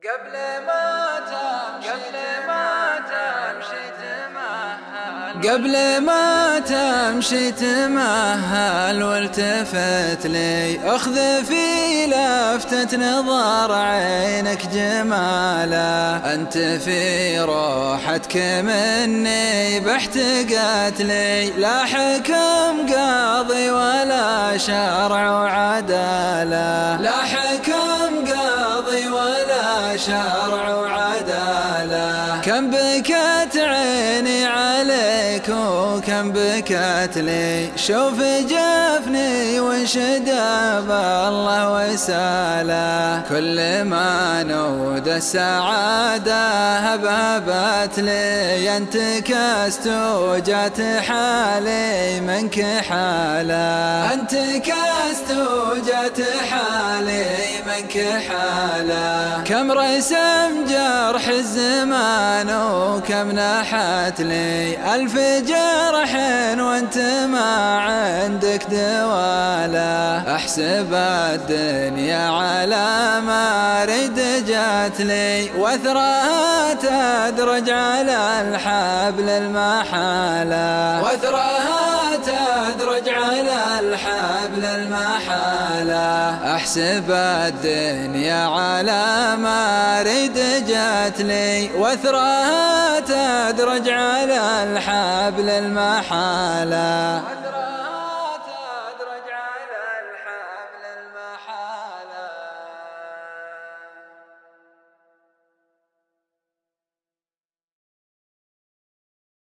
قبل ما تمشي قبل ما تمشي تمهل. قبل ما تمشي تمهل والتفت لي. أخذ في لفتة نظر عينك جماله أنت في روحتك مني باحتقت لي. لا حكم قاضي ولا شرع وعداله لا حكم شرع وعداله كم بكت عيني عليك وكم بكت لي. شوف جفني وشداب الله وساله. كل ما نود السعادة هبابت لي. أنت كست وجات حالي منك حالة. أنت كست وجات حالي منك حالة. كم رسم جرح الزمان وكم نحت لي ألف جرح وانت ما عندك دواله أحسب الدنيا على ما رد جات لي وثرها تدرج على الحبل المحالة وثرها تدرج على الحبل المحالة. أحسب الدنيا على ما رد جات لي وثرها تدرج على الحبل المحالة.